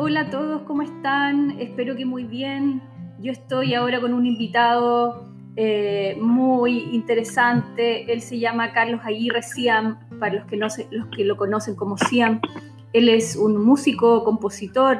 Hola a todos, ¿cómo están? Espero que muy bien. Yo estoy ahora con un invitado eh, muy interesante. Él se llama Carlos Aguirre Siam, para los que, no los que lo conocen como Siam. Él es un músico, compositor,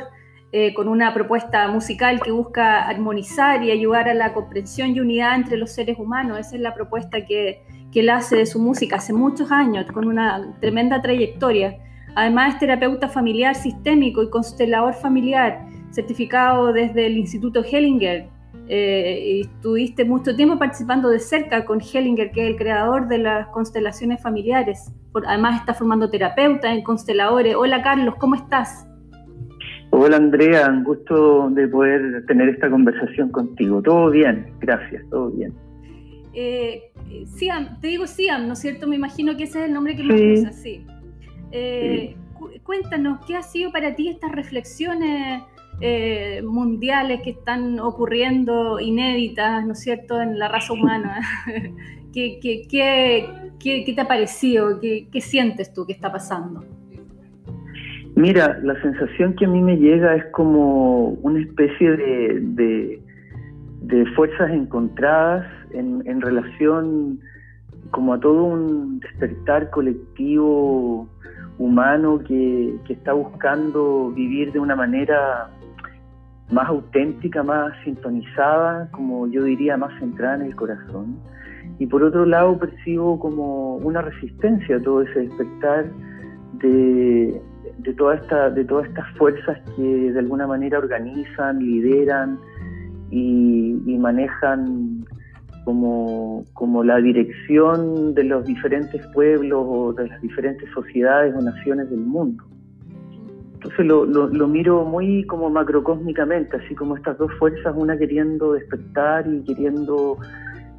eh, con una propuesta musical que busca armonizar y ayudar a la comprensión y unidad entre los seres humanos. Esa es la propuesta que, que él hace de su música hace muchos años, con una tremenda trayectoria. Además es terapeuta familiar sistémico y constelador familiar, certificado desde el Instituto Hellinger. Eh, estuviste mucho tiempo participando de cerca con Hellinger, que es el creador de las constelaciones familiares. además está formando terapeuta en consteladores. Hola Carlos, ¿cómo estás? Hola Andrea, un gusto de poder tener esta conversación contigo. Todo bien, gracias, todo bien. Eh, Siam, te digo Siam, ¿no es cierto? Me imagino que ese es el nombre que me usas, sí. Eh, cuéntanos, ¿qué ha sido para ti estas reflexiones eh, mundiales que están ocurriendo inéditas, ¿no es cierto?, en la raza humana. ¿Qué, te ha parecido? ¿Qué, sientes tú que está pasando? Mira, la sensación que a mí me llega es como una especie de, de, fuerzas encontradas en, en relación como a todo un despertar colectivo humano que, está buscando vivir de una manera más auténtica, más sintonizada, como yo diría, más centrada en el corazón. Y por otro lado percibo como una resistencia a todo ese despertar de, toda esta, todas estas fuerzas que de alguna manera organizan, lideran y manejan como, como la dirección de los diferentes pueblos o de las diferentes sociedades o naciones del mundo. Entonces lo, lo, miro muy como macrocósmicamente, así como estas dos fuerzas, una queriendo despertar y queriendo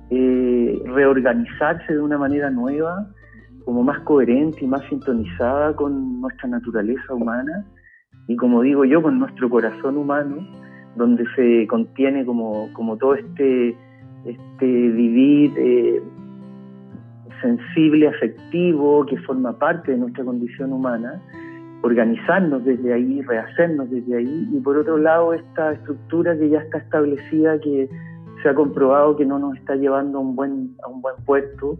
eh, reorganizarse de una manera nueva, como más coherente y más sintonizada con nuestra naturaleza humana y como digo yo, con nuestro corazón humano, donde se contiene como, como todo este este vivir eh, sensible, afectivo, que forma parte de nuestra condición humana, organizarnos desde ahí, rehacernos desde ahí, y por otro lado esta estructura que ya está establecida, que se ha comprobado que no nos está llevando a un buen, a un buen puerto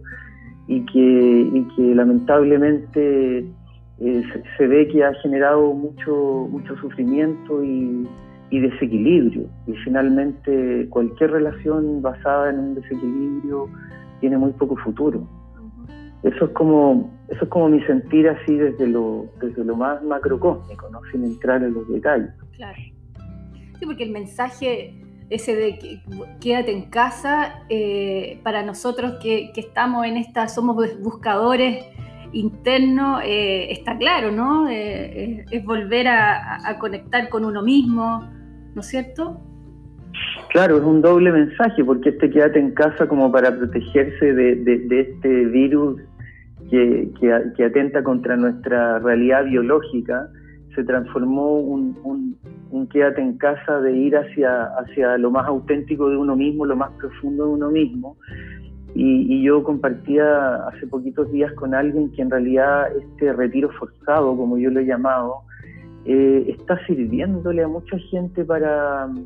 y que, y que lamentablemente eh, se, se, ve que ha generado mucho, mucho sufrimiento y, y desequilibrio. Y finalmente cualquier relación basada en un desequilibrio tiene muy poco futuro. Eso es como eso es como mi sentir así desde lo desde lo más macrocósmico, ¿no? sin entrar en los detalles. Claro. Sí, porque el mensaje ese de que, quédate en casa, eh, para nosotros que, que, estamos en esta, somos buscadores internos, eh, está claro, ¿no? Eh, es volver a, a, conectar con uno mismo, ¿no es cierto? Claro, es un doble mensaje, porque este quédate en casa como para protegerse de, este virus que, atenta contra nuestra realidad biológica, se transformó un, un, quédate en casa de ir hacia, hacia lo más auténtico de uno mismo, lo más profundo de uno mismo. Y, y, yo compartía hace poquitos días con alguien que en realidad este retiro forzado, como yo lo he llamado, eh, está sirviéndole a mucha gente para mm,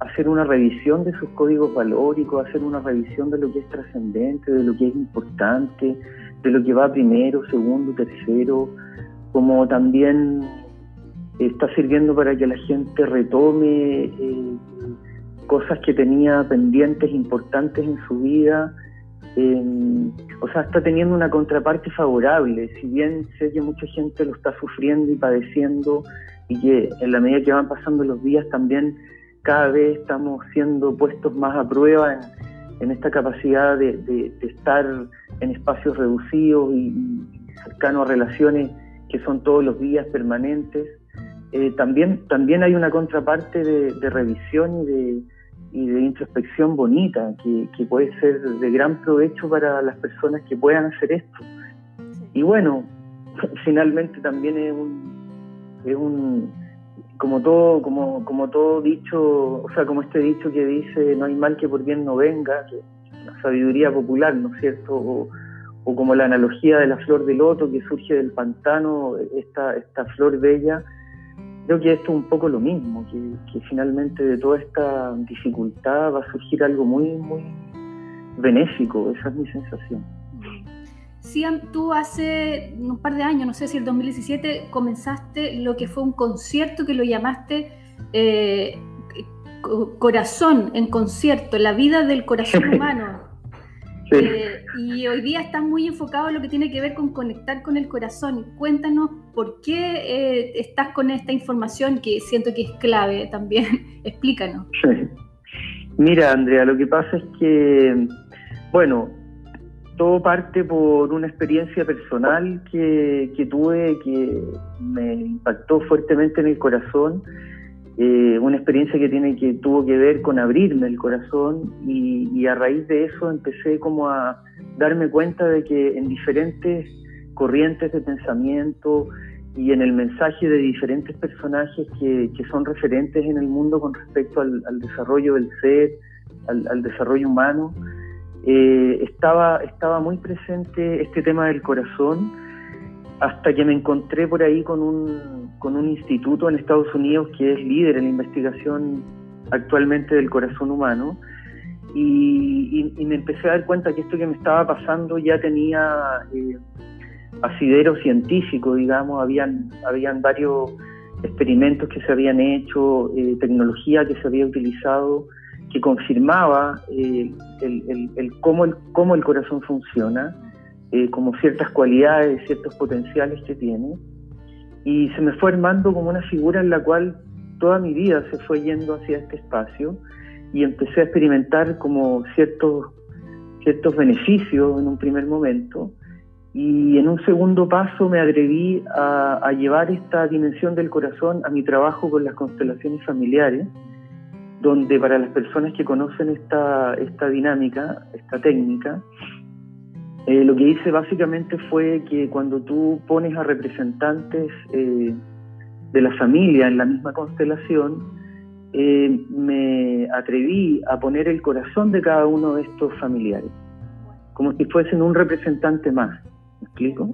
hacer una revisión de sus códigos valóricos, hacer una revisión de lo que es trascendente, de lo que es importante, de lo que va primero, segundo, tercero, como también está sirviendo para que la gente retome eh, cosas que tenía pendientes importantes en su vida eh, o sea, está teniendo una contraparte favorable. Si bien sé que mucha gente lo está sufriendo y padeciendo y que en la medida que van pasando los días también cada vez estamos siendo puestos más a prueba en, esta capacidad de, estar en espacios reducidos y, cercanos a relaciones que son todos los días permanentes. Eh, también, también hay una contraparte de revisión y de y de introspección bonita, que, que, puede ser de gran provecho para las personas que puedan hacer esto. Y bueno, finalmente también es un, es un como todo, como, como todo dicho, o sea, como este dicho que dice no hay mal que por bien no venga, que la sabiduría popular, ¿no es cierto? O, o como la analogía de la flor de loto que surge del pantano, esta, esta flor bella creo que esto es un poco lo mismo, que, finalmente de toda esta dificultad va a surgir algo muy, muy benéfico, esa es mi sensación. Sí, tú hace un par de años, no sé si el 2017, comenzaste lo que fue un concierto que lo llamaste eh, Corazón en concierto, la vida del corazón humano. Eh, y hoy día estás muy enfocado en lo que tiene que ver con conectar con el corazón. Cuéntanos por qué eh, estás con esta información que siento que es clave también. Explícanos. Mira, Andrea, lo que pasa es que, bueno, todo parte por una experiencia personal que, que tuve que me impactó fuertemente en el corazón eh, una experiencia que tiene que tuvo que ver con abrirme el corazón y, a raíz de eso empecé como a darme cuenta de que en diferentes corrientes de pensamiento y en el mensaje de diferentes personajes que, son referentes en el mundo con respecto al, desarrollo del ser, al, desarrollo humano, eh, estaba, estaba muy presente este tema del corazón hasta que me encontré por ahí con un, con un instituto en Estados Unidos que es líder en la investigación actualmente del corazón humano y, me empecé a dar cuenta que esto que me estaba pasando ya tenía eh, asidero científico, digamos, habían, habían varios experimentos que se habían hecho, eh, tecnología que se había utilizado que confirmaba eh, el, el, cómo, el, cómo el corazón funciona eh, como ciertas cualidades, ciertos potenciales que tiene. Y se me fue armando como una figura en la cual toda mi vida se fue yendo hacia este espacio y empecé a experimentar como ciertos, ciertos beneficios en un primer momento. Y en un segundo paso me atreví a, llevar esta dimensión del corazón a mi trabajo con las constelaciones familiares, donde para las personas que conocen esta, esta dinámica, esta técnica, eh, lo que hice básicamente fue que cuando tú pones a representantes eh, de la familia en la misma constelación, eh, me atreví a poner el corazón de cada uno de estos familiares, como si fuesen un representante más. ¿Me?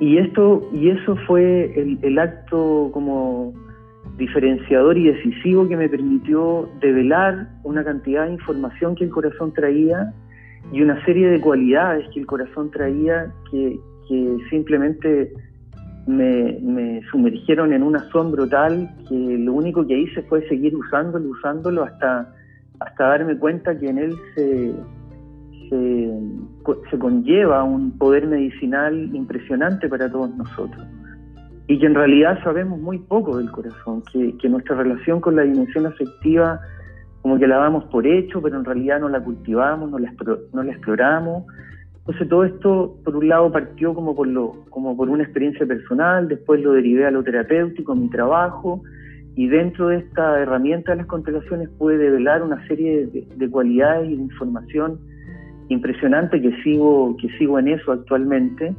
Y esto y eso fue el, el acto como diferenciador y decisivo que me permitió develar una cantidad de información que el corazón traía y una serie de cualidades que el corazón traía que, simplemente me, sumergieron en un asombro tal que lo único que hice fue seguir usándolo, usándolo hasta, hasta darme cuenta que en él se, se, conlleva un poder medicinal impresionante para todos nosotros. Y que en realidad sabemos muy poco del corazón, que, que nuestra relación con la dimensión afectiva como que la damos por hecho, pero en realidad no la cultivamos, no la, no la exploramos. Entonces todo esto, por un lado, partió como por, lo, como por una experiencia personal, después lo derivé a lo terapéutico, mi trabajo, y dentro de esta herramienta de las constelaciones pude develar una serie de, cualidades y de información impresionante que sigo, que sigo en eso actualmente,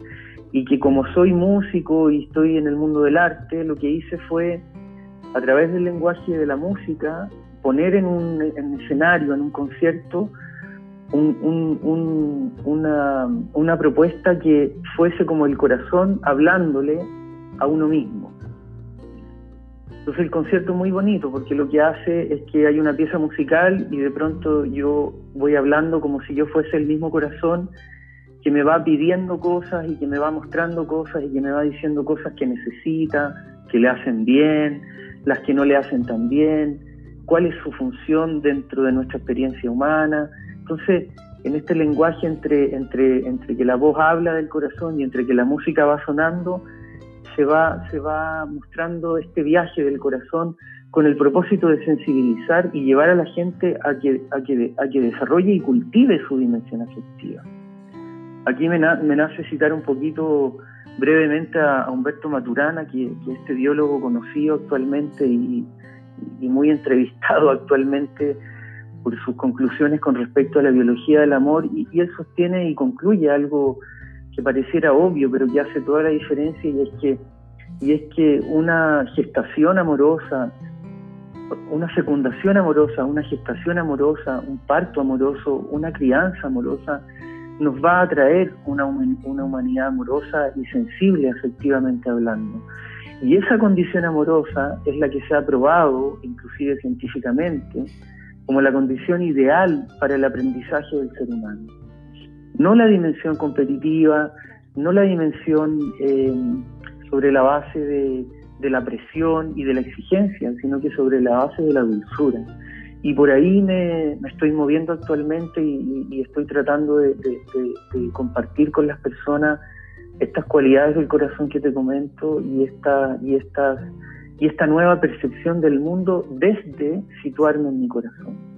y que como soy músico y estoy en el mundo del arte, lo que hice fue, a través del lenguaje de la música, poner en un escenario, en un concierto, una, propuesta que fuese como el corazón hablándole a uno mismo. Entonces el concierto es muy bonito porque lo que hace es que hay una pieza musical y de pronto yo voy hablando como si yo fuese el mismo corazón que me va pidiendo cosas y que me va mostrando cosas y que me va diciendo cosas que necesita, que le hacen bien, las que no le hacen tan bien, cuál es su función dentro de nuestra experiencia humana. Entonces, en este lenguaje entre, entre, entre que la voz habla del corazón y entre que la música va sonando, se va, se va mostrando este viaje del corazón con el propósito de sensibilizar y llevar a la gente a que, a que, a que desarrolle y cultive su dimensión afectiva. Aquí me, nace citar un poquito brevemente a, Humberto Maturana, que, que, es este biólogo conocido actualmente y, y muy entrevistado actualmente por sus conclusiones con respecto a la biología del amor y, él sostiene y concluye algo pareciera obvio pero que hace toda la diferencia y es que y es que una gestación amorosa una fecundación amorosa, una gestación amorosa, un parto amoroso, una crianza amorosa, nos va a traer una, una humanidad amorosa y sensible afectivamente hablando. Y esa condición amorosa es la que se ha probado, inclusive científicamente, como la condición ideal para el aprendizaje del ser humano. No la dimensión competitiva, no la dimensión eh, sobre la base de, la presión y de la exigencia, sino que sobre la base de la dulzura. Y por ahí me, estoy moviendo actualmente y, estoy tratando de, compartir con las personas estas cualidades del corazón que te comento y esta, y y esta nueva percepción del mundo desde situarme en mi corazón.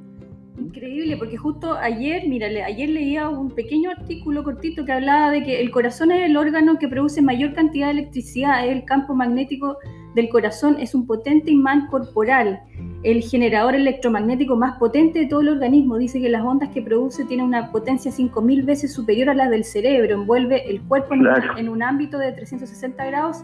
Increíble, porque justo ayer, mírale, ayer leía un pequeño artículo cortito que hablaba de que el corazón es el órgano que produce mayor cantidad de electricidad, el campo magnético del corazón es un potente imán corporal, el generador electromagnético más potente de todo el organismo. Dice que las ondas que produce tienen una potencia 5.000 veces superior a las del cerebro, envuelve el cuerpo en, en un ámbito de 360 grados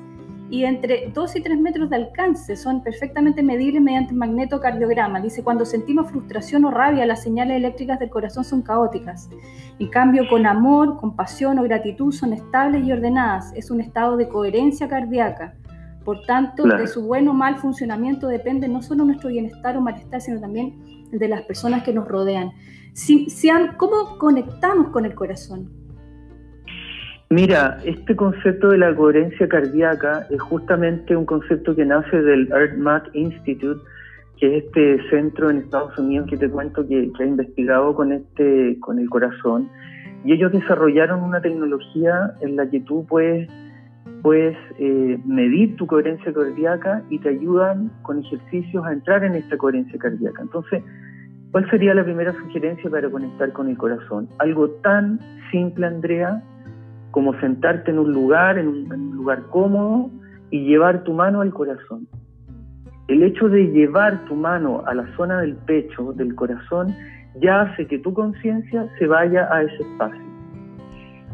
y entre 2 y 3 metros de alcance son perfectamente medibles mediante magnetocardiograma. Dice, cuando sentimos frustración o rabia, las señales eléctricas del corazón son caóticas. En cambio, con amor, compasión o gratitud son estables y ordenadas. Es un estado de coherencia cardíaca. Por tanto, de su buen o mal funcionamiento depende no solo nuestro bienestar o malestar, sino también el de las personas que nos rodean. Si, ¿Cómo conectamos con el corazón? Mira, este concepto de la coherencia cardíaca es justamente un concepto que nace del EarthMath Institute, que es este centro en Estados Unidos que te cuento que, ha investigado con, este, con el corazón. Y ellos desarrollaron una tecnología en la que tú puedes, puedes eh, medir tu coherencia cardíaca y te ayudan con ejercicios a entrar en esta coherencia cardíaca. Entonces, ¿cuál sería la primera sugerencia para conectar con el corazón? Algo tan simple, Andrea, como sentarte en un lugar, en un, lugar cómodo y llevar tu mano al corazón. El hecho de llevar tu mano a la zona del pecho, del corazón, ya hace que tu conciencia se vaya a ese espacio.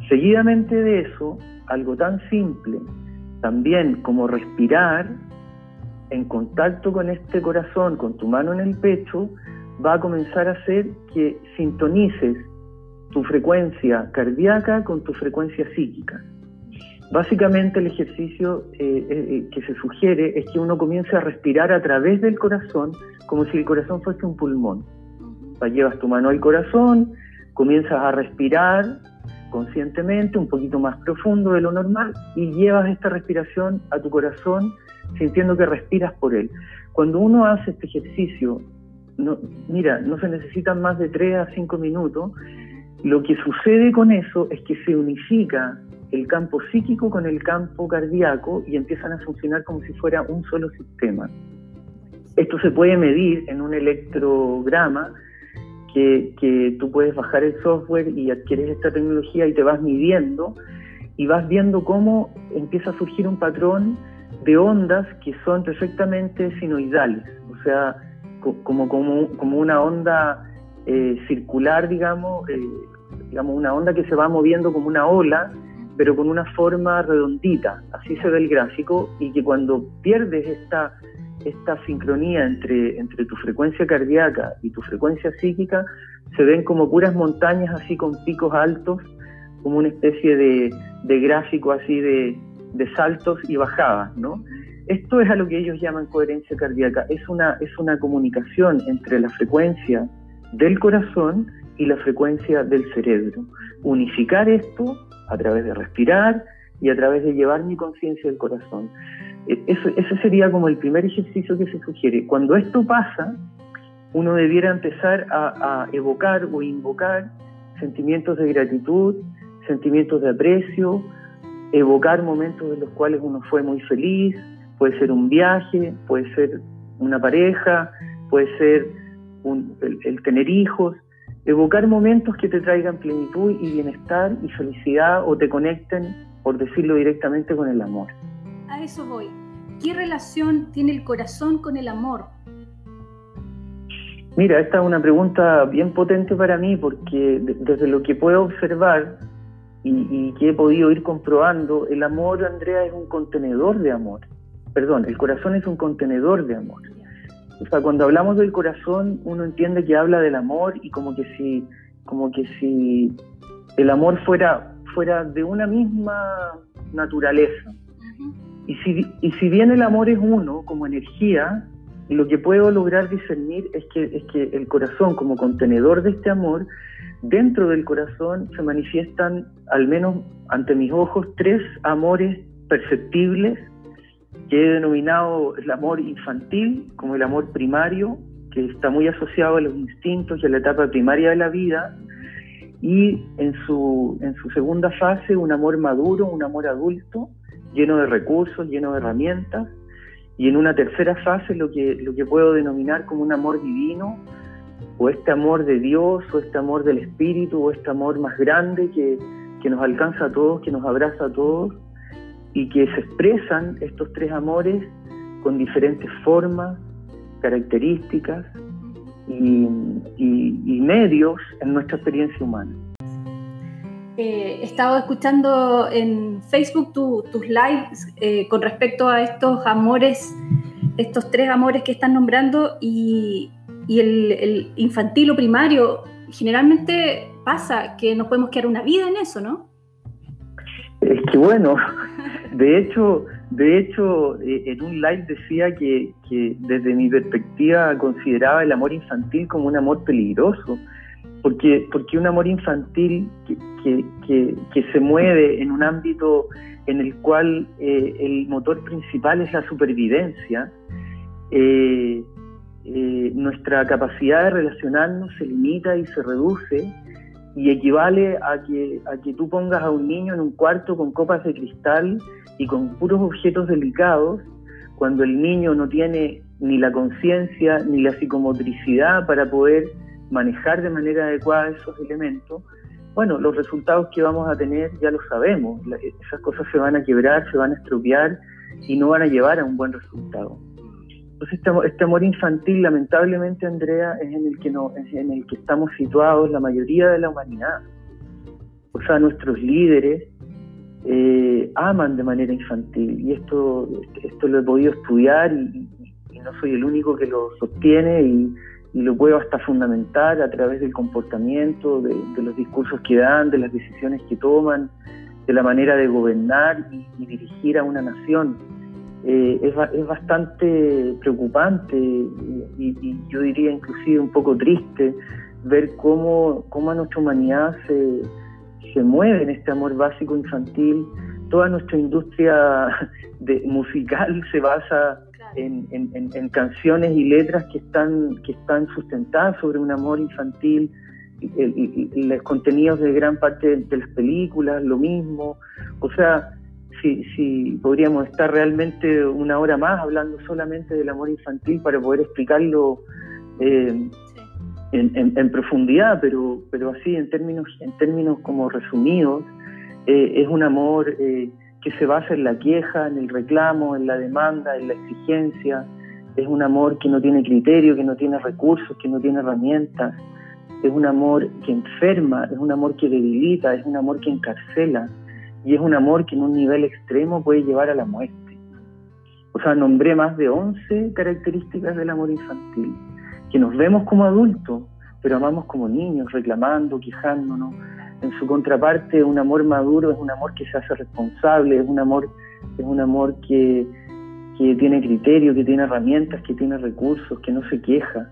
Seguidamente de eso, algo tan simple, también como respirar, en contacto con este corazón, con tu mano en el pecho, va a comenzar a hacer que sintonices tu frecuencia cardíaca con tu frecuencia psíquica. Básicamente el ejercicio eh, eh, eh, que se sugiere es que uno comience a respirar a través del corazón como si el corazón fuese un pulmón. llevas tu mano al corazón, comienzas a respirar conscientemente, un poquito más profundo de lo normal, y llevas esta respiración a tu corazón sintiendo que respiras por él. Cuando uno hace este ejercicio, no, mira, no se necesitan más de 3 a 5 minutos, lo que sucede con eso es que se unifica el campo psíquico con el campo cardíaco y empiezan a funcionar como si fuera un solo sistema. Esto se puede medir en un electrograma que, que, tú puedes bajar el software y adquieres esta tecnología y te vas midiendo y vas viendo cómo empieza a surgir un patrón de ondas que son perfectamente sinoidales, o sea, como, una onda eh, circular, digamos, eh, digamos, una onda que se va moviendo como una ola, pero con una forma redondita, así se ve el gráfico, y que cuando pierdes esta, esta sincronía entre, entre tu frecuencia cardíaca y tu frecuencia psíquica, se ven como puras montañas así con picos altos, como una especie de, de gráfico así de, de saltos y bajadas, ¿no? Esto es a lo que ellos llaman coherencia cardíaca, es una, es una comunicación entre la frecuencia del corazón y la frecuencia del cerebro. Unificar esto a través de respirar y a través de llevar mi conciencia al corazón. E, ese sería como el primer ejercicio que se sugiere. Cuando esto pasa, uno debiera empezar a, a evocar o invocar sentimientos de gratitud, sentimientos de aprecio, evocar momentos en los cuales uno fue muy feliz, puede ser un viaje, puede ser una pareja, puede ser el, tener hijos, evocar momentos que te traigan plenitud y bienestar y felicidad o te conecten, por decirlo directamente, con el amor. A eso voy. ¿Qué relación tiene el corazón con el amor? Mira, esta es una pregunta bien potente para mí porque desde lo que puedo observar y, y, que he podido ir comprobando, el amor, Andrea, es un contenedor de amor. Perdón, el corazón es un contenedor de amor. O sea, cuando hablamos del corazón, uno entiende que habla del amor y como que si, como que si el amor fuera, fuera de una misma naturaleza. Y si, y si bien el amor es uno como energía, lo que puedo lograr discernir es que, es que el corazón como contenedor de este amor, dentro del corazón se manifiestan, al menos ante mis ojos, tres amores perceptibles que he denominado el amor infantil como el amor primario, que está muy asociado a los instintos y a la etapa primaria de la vida, y en su, en su segunda fase un amor maduro, un amor adulto, lleno de recursos, lleno de herramientas, y en una tercera fase lo que, lo que puedo denominar como un amor divino, o este amor de Dios, o este amor del Espíritu, o este amor más grande que, que nos alcanza a todos, que nos abraza a todos, y que se expresan estos tres amores con diferentes formas, características y, medios en nuestra experiencia humana. Eh, he estado escuchando en Facebook tus lives eh, con respecto a estos amores, estos tres amores que están nombrando y, el, el, infantil o primario. Generalmente pasa que nos podemos quedar una vida en eso, ¿no? Es que bueno, de hecho, de hecho, eh, en un live decía que, desde mi perspectiva consideraba el amor infantil como un amor peligroso, porque, porque un amor infantil que, se mueve en un ámbito en el cual eh, el motor principal es la supervivencia, eh, nuestra capacidad de relacionarnos se limita y se reduce y equivale a que, a que tú pongas a un niño en un cuarto con copas de cristal y con puros objetos delicados, cuando el niño no tiene ni la conciencia ni la psicomotricidad para poder manejar de manera adecuada esos elementos, bueno, los resultados que vamos a tener ya lo sabemos, esas cosas se van a quebrar, se van a estropear y no van a llevar a un buen resultado. Entonces este, este, amor infantil, lamentablemente, Andrea, es en el que no, en el que estamos situados la mayoría de la humanidad. O sea, nuestros líderes eh, aman de manera infantil y esto, esto lo he podido estudiar y, no soy el único que lo sostiene y, lo puedo hasta fundamentar a través del comportamiento, de, los discursos que dan, de las decisiones que toman, de la manera de gobernar y dirigir a una nación. Eh, es, bastante preocupante y, yo diría inclusive un poco triste ver cómo, cómo a nuestra humanidad se, se mueve en este amor básico infantil. Toda nuestra industria de, musical se basa en, en, canciones y letras que están, que están sustentadas sobre un amor infantil. Y, los contenidos de gran parte de las películas, lo mismo. O sea, si, podríamos estar realmente una hora más hablando solamente del amor infantil para poder explicarlo eh, en, profundidad, pero, pero así en términos, en términos como resumidos, eh, es un amor eh, que se basa en la queja, en el reclamo, en la demanda, en la exigencia, es un amor que no tiene criterio, que no tiene recursos, que no tiene herramientas, es un amor que enferma, es un amor que debilita, es un amor que encarcela, y es un amor que en un nivel extremo puede llevar a la muerte. O sea, nombré más de 11 características del amor infantil, que nos vemos como adultos, pero amamos como niños, reclamando, quejándonos. En su contraparte, un amor maduro es un amor que se hace responsable, es un amor, es un amor que, que tiene criterio, que tiene herramientas, que tiene recursos, que no se queja,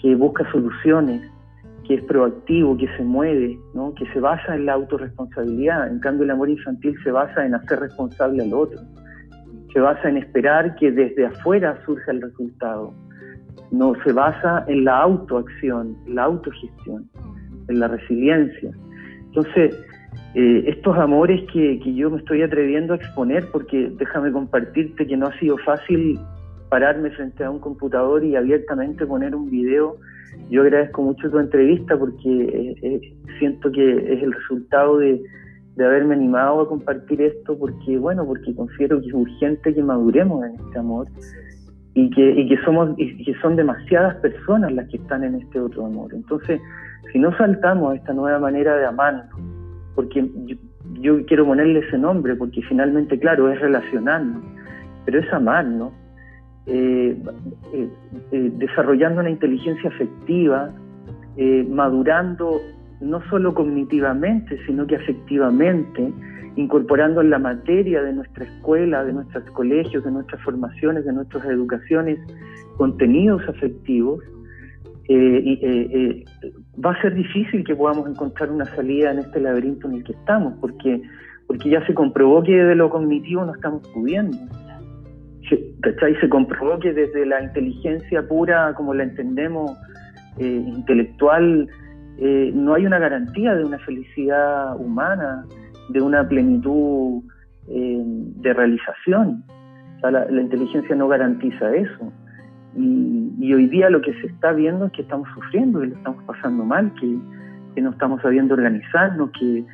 que busca soluciones, que es proactivo, que se mueve, ¿no? que se basa en la autorresponsabilidad. En cambio, el amor infantil se basa en hacer responsable al otro, se basa en esperar que desde afuera surja el resultado. No se basa en la autoacción, la autogestión, en la resiliencia. Entonces, eh, estos amores que, que yo me estoy atreviendo a exponer, porque déjame compartirte que no ha sido fácil pararme frente a un computador y abiertamente poner un video yo agradezco mucho tu entrevista porque eh, eh, siento que es el resultado de, haberme animado a compartir esto porque, bueno, porque considero que es urgente que maduremos en este amor y que, que somos y que son demasiadas personas las que están en este otro amor. Entonces, si no saltamos a esta nueva manera de amarnos, porque yo, yo quiero ponerle ese nombre, porque finalmente, claro, es relacionarnos, pero es amarnos, eh, eh, eh, desarrollando una inteligencia afectiva, madurando no solo cognitivamente, sino que afectivamente, incorporando en la materia de nuestra escuela, de nuestros colegios, de nuestras formaciones, de nuestras educaciones, contenidos afectivos, eh, eh, eh, va a ser difícil que podamos encontrar una salida en este laberinto en el que estamos, porque, porque ya se comprobó que de lo cognitivo no estamos pudiendo. ¿Cachai? Se comprobó que desde la inteligencia pura, como la entendemos, intelectual, no hay una garantía de una felicidad humana, de una plenitud de realización. la, inteligencia no garantiza eso. Y, hoy día lo que se está viendo es que estamos sufriendo, que lo estamos pasando mal, que, no estamos sabiendo organizarnos, que,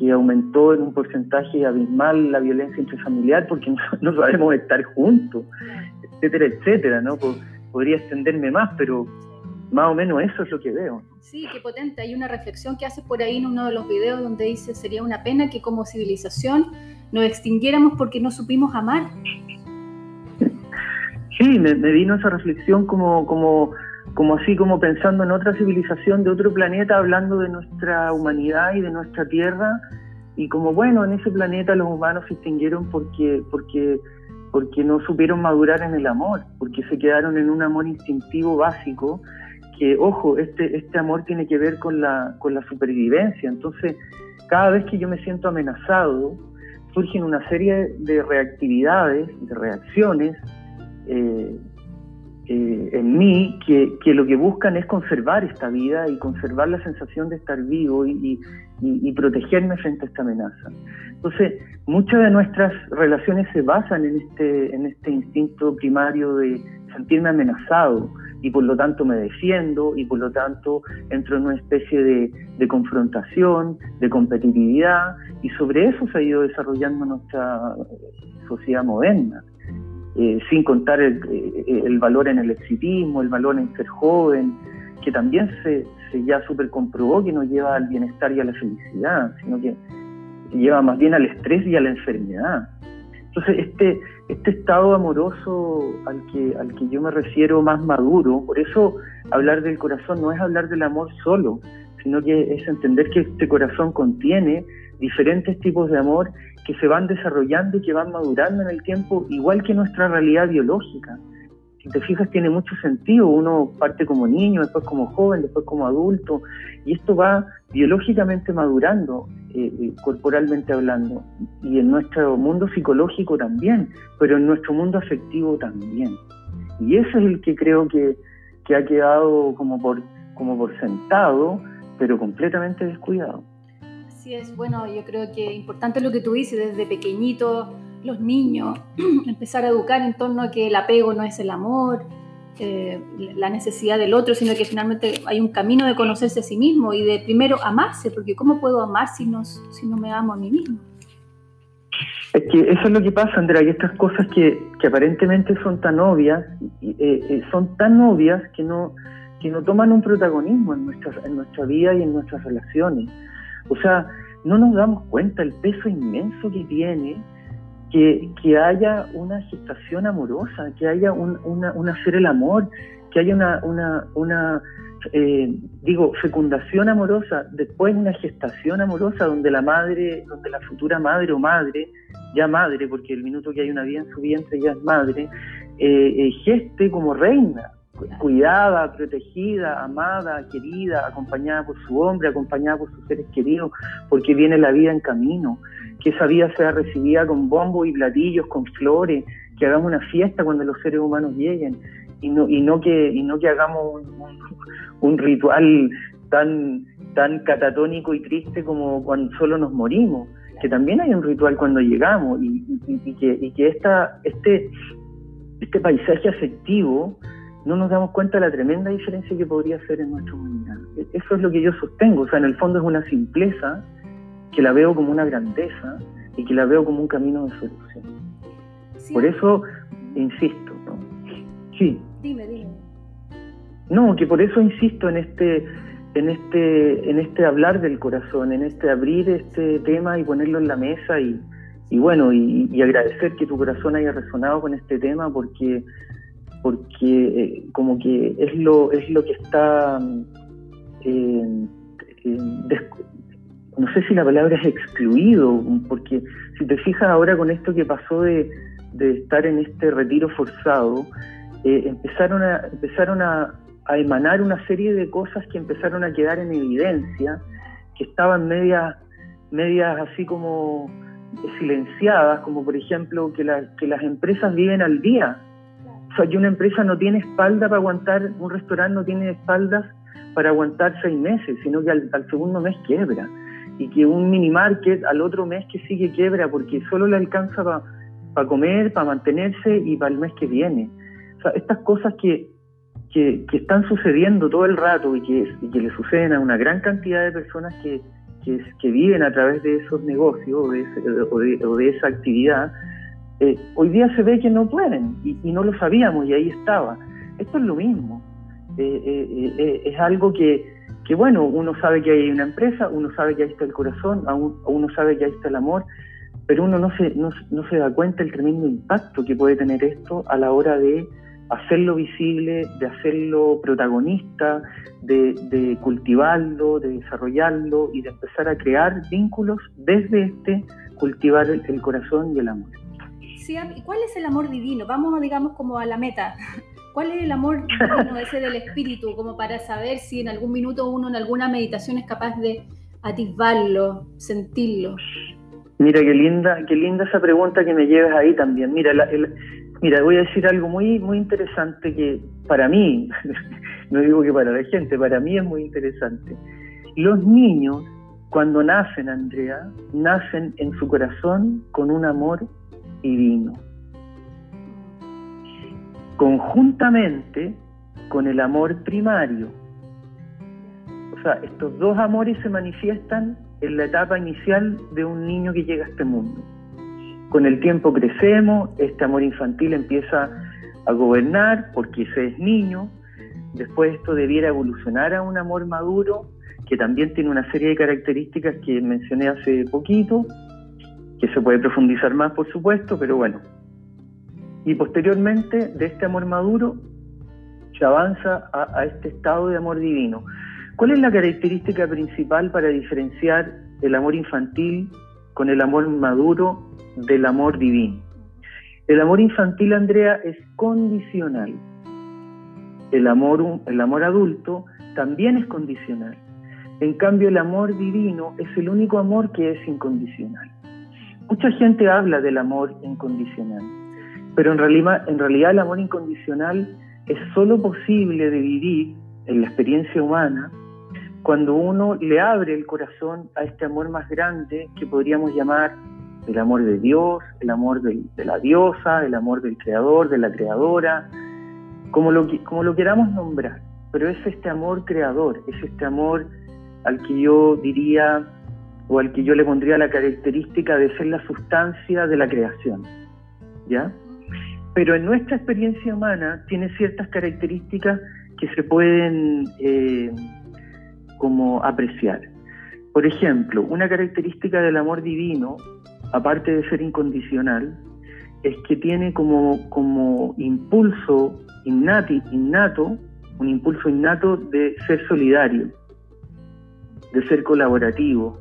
que, aumentó en un porcentaje abismal la violencia intrafamiliar porque no, sabemos estar juntos, etcétera, etcétera, ¿no? Podría extenderme más, pero más o menos eso es lo que veo. Sí, qué potente. Hay una reflexión que hace por ahí en uno de los videos donde dice sería una pena que como civilización nos extinguiéramos porque no supimos amar. Sí, me, vino esa reflexión como, como, como así, como pensando en otra civilización de otro planeta, hablando de nuestra humanidad y de nuestra tierra, y como bueno, en ese planeta los humanos se extinguieron porque, porque, porque no supieron madurar en el amor, porque se quedaron en un amor instintivo básico, que ojo, este, este amor tiene que ver con la, con la supervivencia, entonces cada vez que yo me siento amenazado, surgen una serie de reactividades, de reacciones, eh, eh, en mí que, lo que buscan es conservar esta vida y conservar la sensación de estar vivo y, protegerme frente a esta amenaza. Entonces, muchas de nuestras relaciones se basan en este, en este instinto primario de sentirme amenazado y por lo tanto me defiendo y por lo tanto entro en una especie de, de confrontación, de competitividad y sobre eso se ha ido desarrollando nuestra sociedad moderna. Eh, sin contar el, eh, el, valor en el exitismo, el valor en ser joven, que también se, se ya super comprobó que no lleva al bienestar y a la felicidad, sino que lleva más bien al estrés y a la enfermedad. Entonces, este, este estado amoroso al que, al que yo me refiero más maduro, por eso hablar del corazón no es hablar del amor solo, sino que es entender que este corazón contiene diferentes tipos de amor que se van desarrollando y que van madurando en el tiempo, igual que nuestra realidad biológica. Si te fijas, tiene mucho sentido. Uno parte como niño, después como joven, después como adulto, y esto va biológicamente madurando, eh, eh, corporalmente hablando, y en nuestro mundo psicológico también, pero en nuestro mundo afectivo también. Y ese es el que creo que, que ha quedado como por, como por sentado, pero completamente descuidado. Sí, es, bueno, yo creo que importante lo que tú dices, desde pequeñito, los niños, empezar a educar en torno a que el apego no es el amor, eh, la necesidad del otro, sino que finalmente hay un camino de conocerse a sí mismo y de primero amarse, porque ¿cómo puedo amar si no, si no me amo a mí mismo? Es que eso es lo que pasa, Andrea, y estas cosas que, que aparentemente son tan obvias, eh, eh, son tan obvias que no, que no toman un protagonismo en nuestra, en nuestra vida y en nuestras relaciones. O sea, no nos damos cuenta el peso inmenso que tiene que, que haya una gestación amorosa, que haya un, una, hacer el amor, que haya una, una, eh, digo, fecundación amorosa, después una gestación amorosa donde la madre, donde la futura madre o madre, ya madre, porque el minuto que hay una vida en su vientre ya es madre, eh, eh, geste como reina, cuidada, protegida, amada, querida, acompañada por su hombre, acompañada por sus seres queridos, porque viene la vida en camino, que esa vida sea recibida con bombos y platillos, con flores, que hagamos una fiesta cuando los seres humanos lleguen. Y no, y no, que, y no que hagamos un, ritual tan, tan catatónico y triste como cuando solo nos morimos, que también hay un ritual cuando llegamos. Y, que, y que esta, este, este paisaje afectivo no nos damos cuenta de la tremenda diferencia que podría hacer en nuestra humanidad. E-, eso es lo que yo sostengo, o sea, en el fondo es una simpleza que la veo como una grandeza y que la veo como un camino de solución. Por eso insisto, ¿no? Sí. Dime, dime. No, que por eso insisto en este en este en este hablar del corazón, en este abrir este tema y ponerlo en la mesa y, y bueno, y, y agradecer que tu corazón haya resonado con este tema porque porque eh, como que es lo, es lo que está, eh, eh, no sé si la palabra es excluido, porque si te fijas ahora con esto que pasó de, estar en este retiro forzado, eh, empezaron, a, empezaron a, emanar una serie de cosas que empezaron a quedar en evidencia, que estaban medias, medias así como silenciadas, como por ejemplo que, que las empresas viven al día. O sea, que una empresa no tiene espalda para aguantar, un restaurante no tiene espaldas para aguantar seis meses, sino que al, segundo mes quiebra. Y que un mini market al otro mes que sigue quiebra porque solo le alcanza para comer, para mantenerse y para el mes que viene. O sea, estas cosas que, que, están sucediendo todo el rato y que, que, le suceden a una gran cantidad de personas que, que, viven a través de esos negocios o de, o de, esa actividad, eh, hoy día se ve que no pueden y, no lo sabíamos y ahí estaba. Esto es lo mismo. Eh, eh, eh, es algo que, que, bueno, uno sabe que hay una empresa, uno sabe que ahí está el corazón, uno sabe que ahí está el amor, pero uno no se, no, se da cuenta del tremendo impacto que puede tener esto a la hora de hacerlo visible, de hacerlo protagonista, de, cultivarlo, de desarrollarlo y de empezar a crear vínculos desde este cultivar el, corazón y el amor. Sí, ¿y cuál es el amor divino? Vamos, digamos, como a la meta. ¿Cuál es el amor divino ese del espíritu? Como para saber si en algún minuto uno en alguna meditación es capaz de atisbarlo, sentirlo. Mira, qué linda, qué linda esa pregunta que me llevas ahí también. Mira, mira, voy a decir algo muy, muy interesante que para mí, no digo que para la gente, para mí es muy interesante. Los niños, cuando nacen, Andrea, nacen en su corazón con un amor divino conjuntamente con el amor primario. O sea, estos dos amores se manifiestan en la etapa inicial de un niño que llega a este mundo. Con el tiempo crecemos, este amor infantil empieza a gobernar porque ese es niño, después esto debiera evolucionar a un amor maduro que también tiene una serie de características que mencioné hace poquito, que se puede profundizar más por supuesto, pero bueno, y posteriormente de este amor maduro se avanza a, este estado de amor divino. ¿Cuál es la característica principal para diferenciar el amor infantil con el amor maduro del amor divino? El amor infantil, Andrea, es condicional. El amor, el amor adulto también es condicional. En cambio, el amor divino es el único amor que es incondicional. Mucha gente habla del amor incondicional. Pero en realidad, el amor incondicional es solo posible de vivir en la experiencia humana cuando uno le abre el corazón a este amor más grande que podríamos llamar el amor de Dios, el amor de, la diosa, el amor del creador, de la creadora, como lo, como lo queramos nombrar. Pero es este amor creador, es este amor al que yo diría o al que yo le pondría la característica de ser la sustancia de la creación. ¿Ya? pero en nuestra experiencia humana tiene ciertas características que se pueden eh, como apreciar. Por ejemplo, una característica del amor divino, aparte de ser incondicional, es que tiene como, como impulso innati, innato, un impulso innato de ser solidario, de ser colaborativo,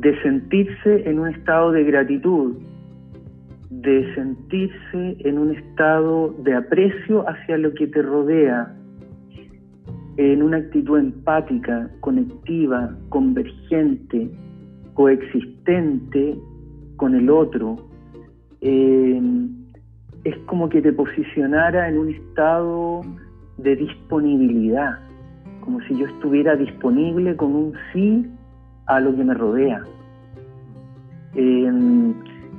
de sentirse en un estado de gratitud, de sentirse en un estado de aprecio hacia lo que te rodea, en una actitud empática, conectiva, convergente, coexistente con el otro. es como que te posicionara en un estado de disponibilidad, como si yo estuviera disponible con un sí a lo que me rodea.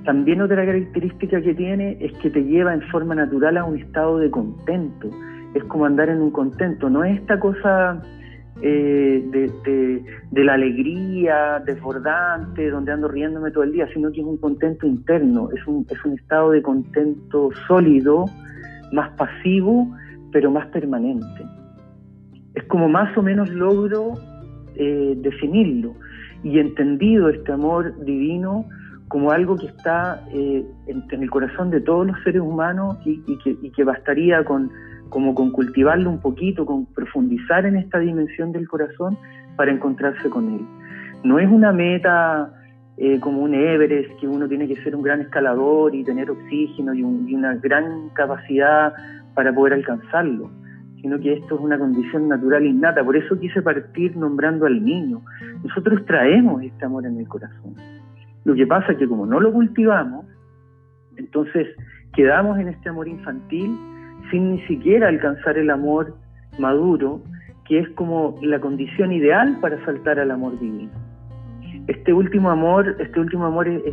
También otra característica que tiene es que te lleva en forma natural a un estado de contento. Es como andar en un contento, no es esta cosa eh, de, la alegría desbordante, donde ando riéndome todo el día, sino que es un contento interno, es un, es un estado de contento sólido, más pasivo, pero más permanente. Es como más o menos logro eh, definirlo y entendido este amor divino como algo que está eh, en, el corazón de todos los seres humanos y, que, bastaría con, como con cultivarlo un poquito, con profundizar en esta dimensión del corazón para encontrarse con él. no es una meta eh, como un Everest, que uno tiene que ser un gran escalador y tener oxígeno y, una gran capacidad para poder alcanzarlo, sino que esto es una condición natural innata. Por eso quise partir nombrando al niño. Nosotros traemos este amor en el corazón. Lo que pasa es que como no lo cultivamos, entonces quedamos en este amor infantil sin ni siquiera alcanzar el amor maduro, que es como la condición ideal para saltar al amor divino este último amor, este último amor es,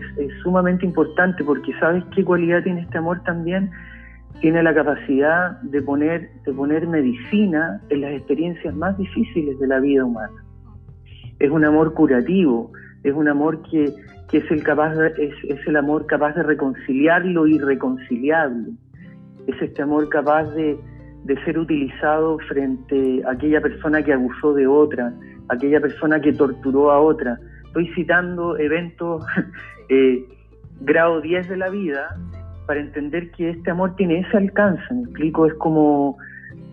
sumamente importante porque sabes qué cualidad tiene este amor también, tiene la capacidad de poner, de poner medicina en las experiencias más difíciles de la vida humana. Es un amor curativo, es un amor que, es, el capaz es, el amor capaz de reconciliar lo irreconciliable, es este amor capaz de, de ser utilizado frente a aquella persona que abusó de otra, aquella persona que torturó a otra, estoy citando eventos eh, grado 10 de la vida para entender que este amor tiene ese alcance. Me explico, es como,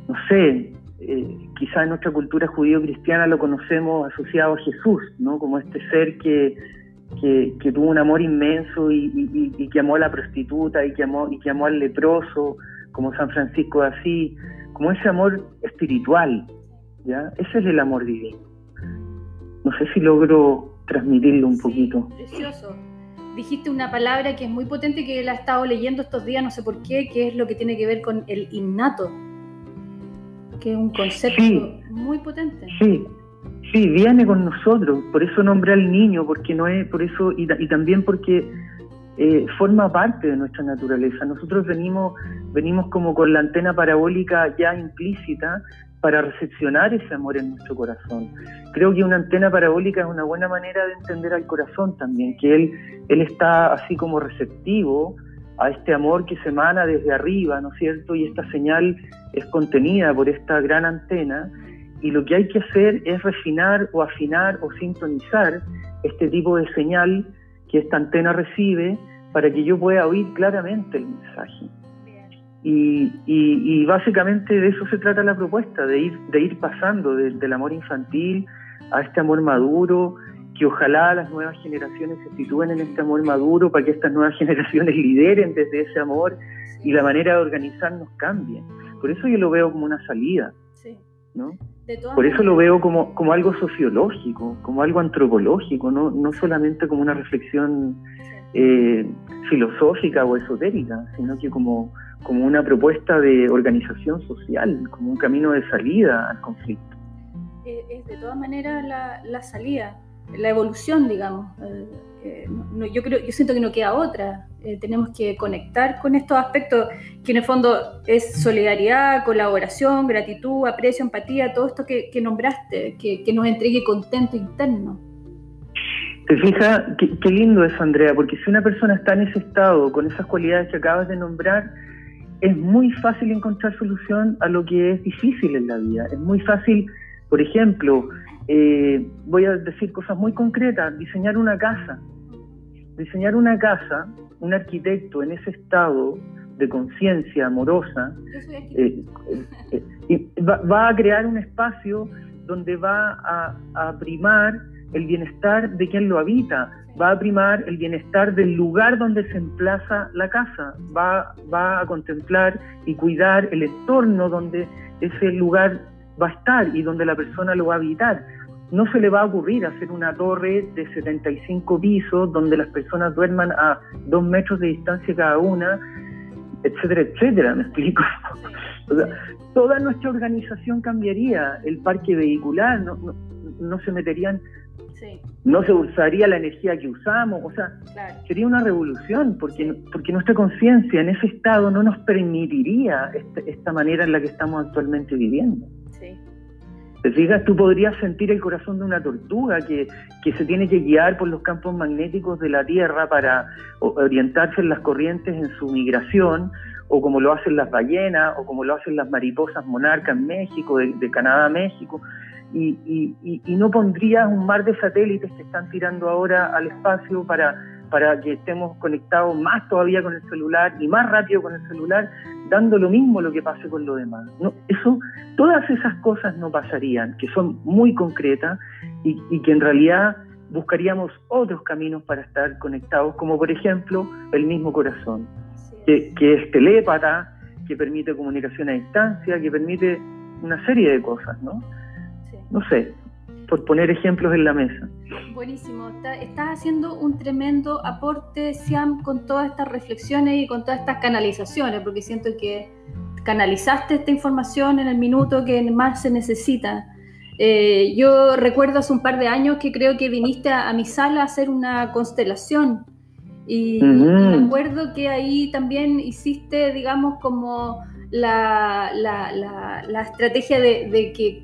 no sé, eh, quizá en nuestra cultura judío-cristiana lo conocemos asociado a Jesús, ¿no? Como este ser que, que, tuvo un amor inmenso y, que amó a la prostituta y que amó, y que amó al leproso, como San Francisco de Asís, como ese amor espiritual, ¿ya? Ese es el amor divino. No sé si logro transmitirlo un poquito. Precioso. Dijiste una palabra que es muy potente que la he estado leyendo estos días, no sé por qué, que es lo que tiene que ver con el innato, que es un concepto muy potente. Sí, sí, viene con nosotros, por eso nombré al niño, porque no es, por eso, y, también porque eh, forma parte de nuestra naturaleza. Nosotros venimos, venimos como con la antena parabólica ya implícita para recepcionar ese amor en nuestro corazón. Creo que una antena parabólica es una buena manera de entender al corazón también, que él, él está así como receptivo a este amor que se emana desde arriba, ¿no es cierto? Y esta señal es contenida por esta gran antena y lo que hay que hacer es refinar o afinar o sintonizar este tipo de señal que esta antena recibe para que yo pueda oír claramente el mensaje. Y, básicamente de eso se trata la propuesta, de ir, de ir pasando del amor infantil a este amor maduro, que ojalá las nuevas generaciones se sitúen en este amor maduro para que estas nuevas generaciones lideren desde ese amor y la manera de organizarnos cambie. Por eso yo lo veo como una salida. ¿no? Por eso lo veo como, como algo sociológico, como algo antropológico, no, no solamente como una reflexión eh, filosófica o esotérica, sino que como, como una propuesta de organización social, como un camino de salida al conflicto. Eh, es de todas maneras la, salida, la evolución, digamos. Eh, eh, yo creo, yo siento que no queda otra. tenemos que conectar con estos aspectos que en el fondo es solidaridad, colaboración, gratitud, aprecio, empatía, todo esto que, nombraste, que, nos entregue contento interno. Te fijas, qué, qué lindo es, Andrea, porque si una persona está en ese estado, con esas cualidades que acabas de nombrar, es muy fácil encontrar solución a lo que es difícil en la vida. Es muy fácil, por ejemplo, eh, voy a decir cosas muy concretas, diseñar una casa. Diseñar una casa, un arquitecto en ese estado de conciencia amorosa, eh, eh, va, a crear un espacio donde va a, a primar el bienestar de quien lo habita, va a primar el bienestar del lugar donde se emplaza la casa, va, va a contemplar y cuidar el entorno donde ese lugar va a estar y donde la persona lo va a habitar. No se le va a ocurrir hacer una torre de 75 pisos donde las personas duerman a dos metros de distancia cada una, etcétera, etcétera, ¿me explico? toda nuestra organización cambiaría, el parque vehicular, no, no, no se meterían no se usaría la energía que usamos, o sea, sería una revolución, porque, porque nuestra conciencia en ese estado no nos permitiría este, esta manera en la que estamos actualmente viviendo. Sí. Te fijas, tú podrías sentir el corazón de una tortuga que, que se tiene que guiar por los campos magnéticos de la Tierra para orientarse en las corrientes en su migración, o como lo hacen las ballenas, o como lo hacen las mariposas monarcas en México, de, de Canadá a México y, y, no pondrías un mar de satélites que están tirando ahora al espacio para, para que estemos conectados más todavía con el celular y más rápido con el celular, dando lo mismo lo que pase con lo demás. No, eso, todas esas cosas no pasarían, que son muy concretas y, que en realidad buscaríamos otros caminos para estar conectados, como por ejemplo el mismo corazón, que, que es telépata, que permite comunicación a distancia, que permite una serie de cosas, ¿no? No sé, por poner ejemplos en la mesa. Buenísimo, estás haciendo un tremendo aporte, Siam, con todas estas reflexiones y con todas estas canalizaciones, porque siento que canalizaste esta información en el minuto que más se necesita. Eh, yo recuerdo hace un par de años que creo que viniste a, mi sala a hacer una constelación y, me acuerdo que ahí también hiciste, digamos, como la, estrategia de, que,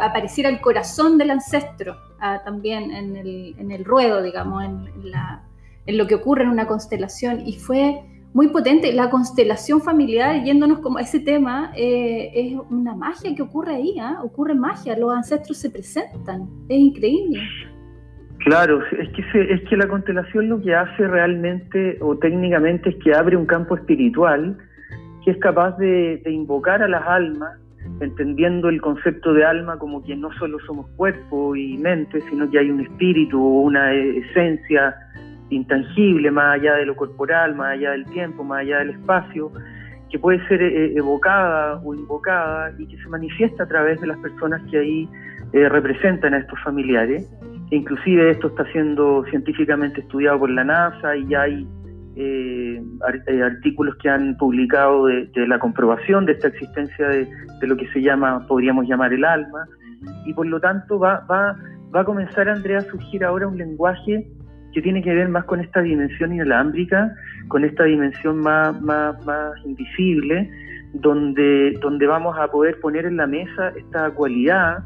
apareciera el corazón del ancestro ah, también en el, ruedo, digamos, en, en lo que ocurre en una constelación. Y fue muy potente. La constelación familiar, yéndonos como a ese tema, eh, es una magia que ocurre ahí, ¿ah? ocurre magia, los ancestros se presentan, es increíble. Claro, es que, es que la constelación lo que hace realmente o técnicamente es que abre un campo espiritual que es capaz de, de invocar a las almas, entendiendo el concepto de alma como que no solo somos cuerpo y mente, sino que hay un espíritu o una esencia intangible, más allá de lo corporal, más allá del tiempo, más allá del espacio, que puede ser eh, evocada o invocada y que se manifiesta a través de las personas que ahí eh, representan a estos familiares. inclusive esto está siendo científicamente estudiado por la NASA y ya hay eh, artículos que han publicado de, la comprobación de esta existencia de, lo que se llama, podríamos llamar el alma, y por lo tanto va, va, va a comenzar, Andrea, a surgir ahora un lenguaje que tiene que ver más con esta dimensión inalámbrica, con esta dimensión más, más, invisible, donde, donde vamos a poder poner en la mesa esta cualidad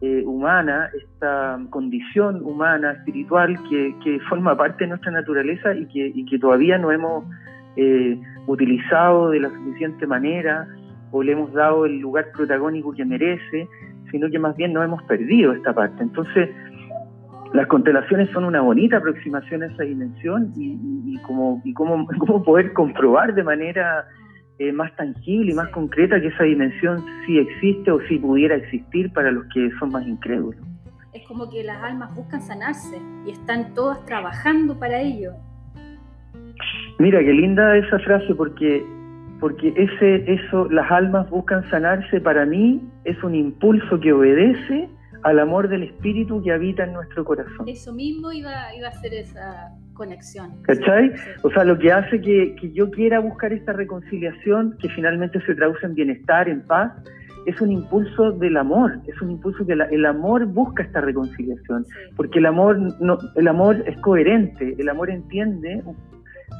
eh, humana, esta condición humana, espiritual, que, forma parte de nuestra naturaleza y que, y que todavía no hemos eh, utilizado de la suficiente manera o le hemos dado el lugar protagónico que merece, sino que más bien no hemos perdido esta parte. Entonces, las constelaciones son una bonita aproximación a esa dimensión y, como, y cómo, poder comprobar de manera eh, más tangible y más concreta que esa dimensión sí existe o sí pudiera existir para los que son más incrédulos. Es como que las almas buscan sanarse y están todas trabajando para ello. Mira, qué linda esa frase porque porque ese eso las almas buscan sanarse para mí es un impulso que obedece al amor del Espíritu que habita en nuestro corazón. Eso mismo iba, iba a ser esa conexión. ¿Cachai? O sea, lo que hace que, yo quiera buscar esta reconciliación, que finalmente se traduce en bienestar, en paz, es un impulso del amor, es un impulso que el amor busca esta reconciliación, porque el amor, no, el amor es coherente, el amor entiende,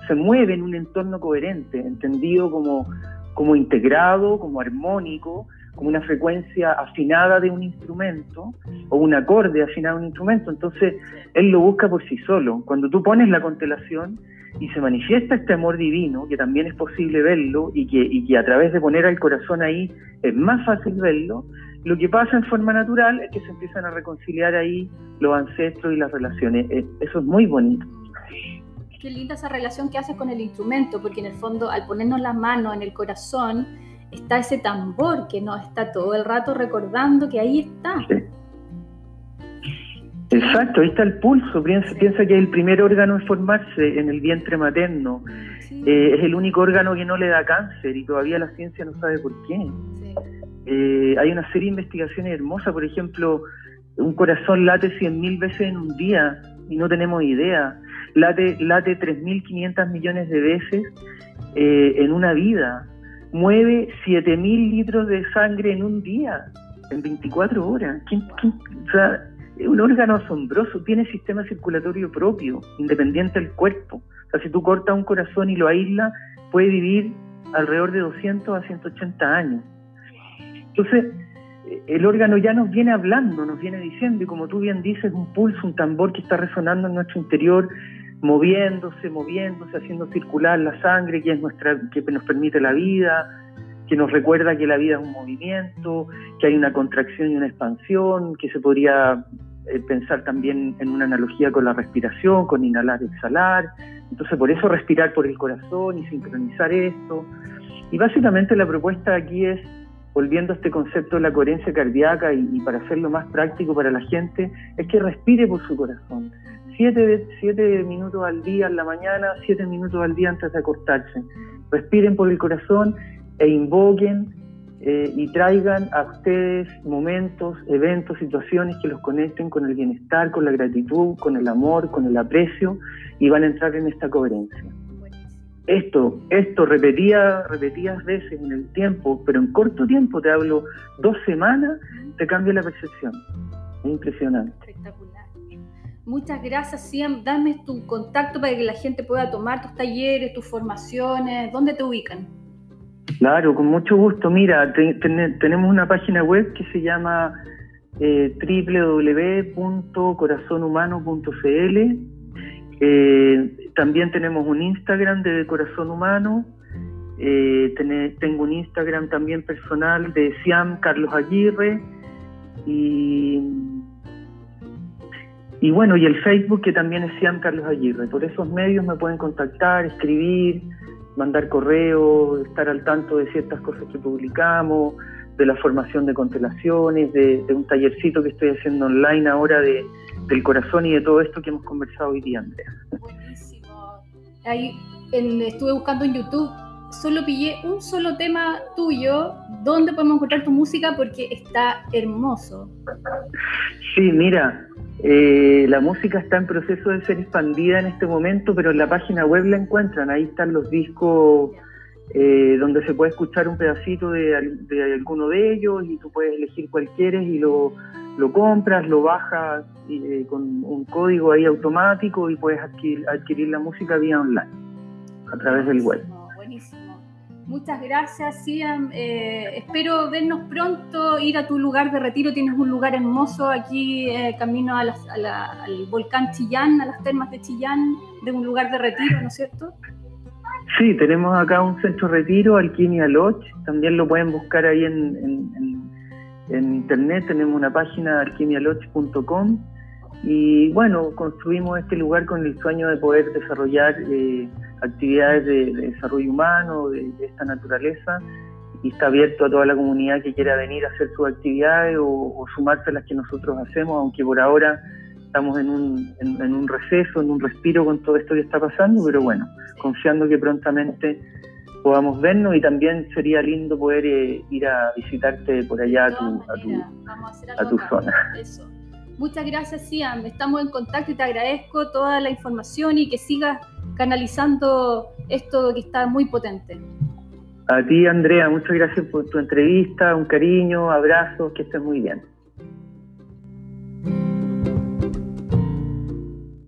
se mueve en un entorno coherente, entendido como, como integrado, como armónico, como una frecuencia afinada de un instrumento o un acorde afinado a un instrumento. Entonces, él lo busca por sí solo. Cuando tú pones la constelación y se manifiesta este amor divino, que también es posible verlo y que, y que a través de poner al corazón ahí es más fácil verlo, lo que pasa en forma natural es que se empiezan a reconciliar ahí los ancestros y las relaciones. Eh, eso es muy bonito. Qué linda esa relación que haces con el instrumento, porque en el fondo al ponernos la mano en el corazón, está ese tambor que nos está todo el rato recordando que ahí está. Exacto, ahí está el pulso. Piensa, piensa, que es el primer órgano en formarse en el vientre materno. Eh, es el único órgano que no le da cáncer y todavía la ciencia no sabe por qué. Eh, hay una serie de investigaciones hermosas, por ejemplo, un corazón late 100.000 veces en un día y no tenemos idea. Late, late 3.500 millones de veces eh, en una vida mueve 7.000 litros de sangre en un día, en 24 horas. O sea, es un órgano asombroso, tiene sistema circulatorio propio, independiente del cuerpo. O sea, si tú cortas un corazón y lo aíslas, puede vivir alrededor de 200 a 180 años. Entonces, el órgano ya nos viene hablando, nos viene diciendo, y como tú bien dices, un pulso, un tambor que está resonando en nuestro interior, moviéndose, moviéndose, haciendo circular la sangre que es nuestra, que nos permite la vida, que nos recuerda que la vida es un movimiento, que hay una contracción y una expansión, que se podría eh, pensar también en una analogía con la respiración, con inhalar y exhalar. Entonces, por eso respirar por el corazón y sincronizar esto. Y básicamente la propuesta aquí es volviendo a este concepto de la coherencia cardíaca y, para hacerlo más práctico para la gente, es que respire por su corazón. Siete, siete minutos al día en la mañana, siete minutos al día antes de acostarse. Respiren por el corazón e invoquen eh, y traigan a ustedes momentos, eventos, situaciones que los conecten con el bienestar, con la gratitud, con el amor, con el aprecio y van a entrar en esta coherencia. Esto, esto repetía, repetidas veces en el tiempo, pero en corto tiempo, te hablo dos semanas, te cambia la percepción. Es impresionante. Espectacular. Muchas gracias, Siam. Dame tu contacto para que la gente pueda tomar tus talleres, tus formaciones. ¿Dónde te ubican? Claro, con mucho gusto. Mira, tenemos una página web que se llama eh, www.corazonhumano.cl. Eh, también tenemos un Instagram de Corazón Humano. Eh, tengo un Instagram también personal de Siam Carlos Aguirre. Y, y bueno, y el Facebook que también es Siam Carlos Aguirre. Por esos medios me pueden contactar, escribir mandar correos, estar al tanto de ciertas cosas que publicamos, de la formación de constelaciones, de, un tallercito que estoy haciendo online ahora de, del corazón y de todo esto que hemos conversado hoy día, Andrea. Buenísimo. Ahí estuve buscando en YouTube, solo pillé un solo tema tuyo, ¿dónde podemos encontrar tu música? Porque está hermoso. Sí, mira, eh, la música está en proceso de ser expandida en este momento, pero en la página web la encuentran. Ahí están los discos eh, donde se puede escuchar un pedacito de, alguno de ellos y tú puedes elegir cuál quieres y lo, compras, lo bajas eh, con un código ahí automático y puedes adquirir, adquirir la música vía online a través del web. Muchas gracias, Siam. Eh, espero vernos pronto, ir a tu lugar de retiro. Tienes un lugar hermoso aquí, eh, camino al volcán Chillán, a las termas de Chillán, de un lugar de retiro, ¿no es cierto? Sí, tenemos acá un centro retiro, Alquimia Lodge. También lo pueden buscar ahí en, internet. Tenemos una página, alquimialodge.com. Y bueno, construimos este lugar con el sueño de poder desarrollar. Eh, actividades de, desarrollo humano, de, esta naturaleza, y está abierto a toda la comunidad que quiera venir a hacer sus actividades o, sumarse a las que nosotros hacemos, aunque por ahora estamos en un, en, un receso, en un respiro con todo esto que está pasando, pero bueno, confiando que prontamente podamos vernos y también sería lindo poder eh, ir a visitarte por allá a tu, a tu, a tu zona. Muchas gracias, Siam. Estamos en contacto y te agradezco toda la información y que sigas canalizando esto que está muy potente. A ti, Andrea, muchas gracias por tu entrevista, un cariño, abrazos, que estés muy bien.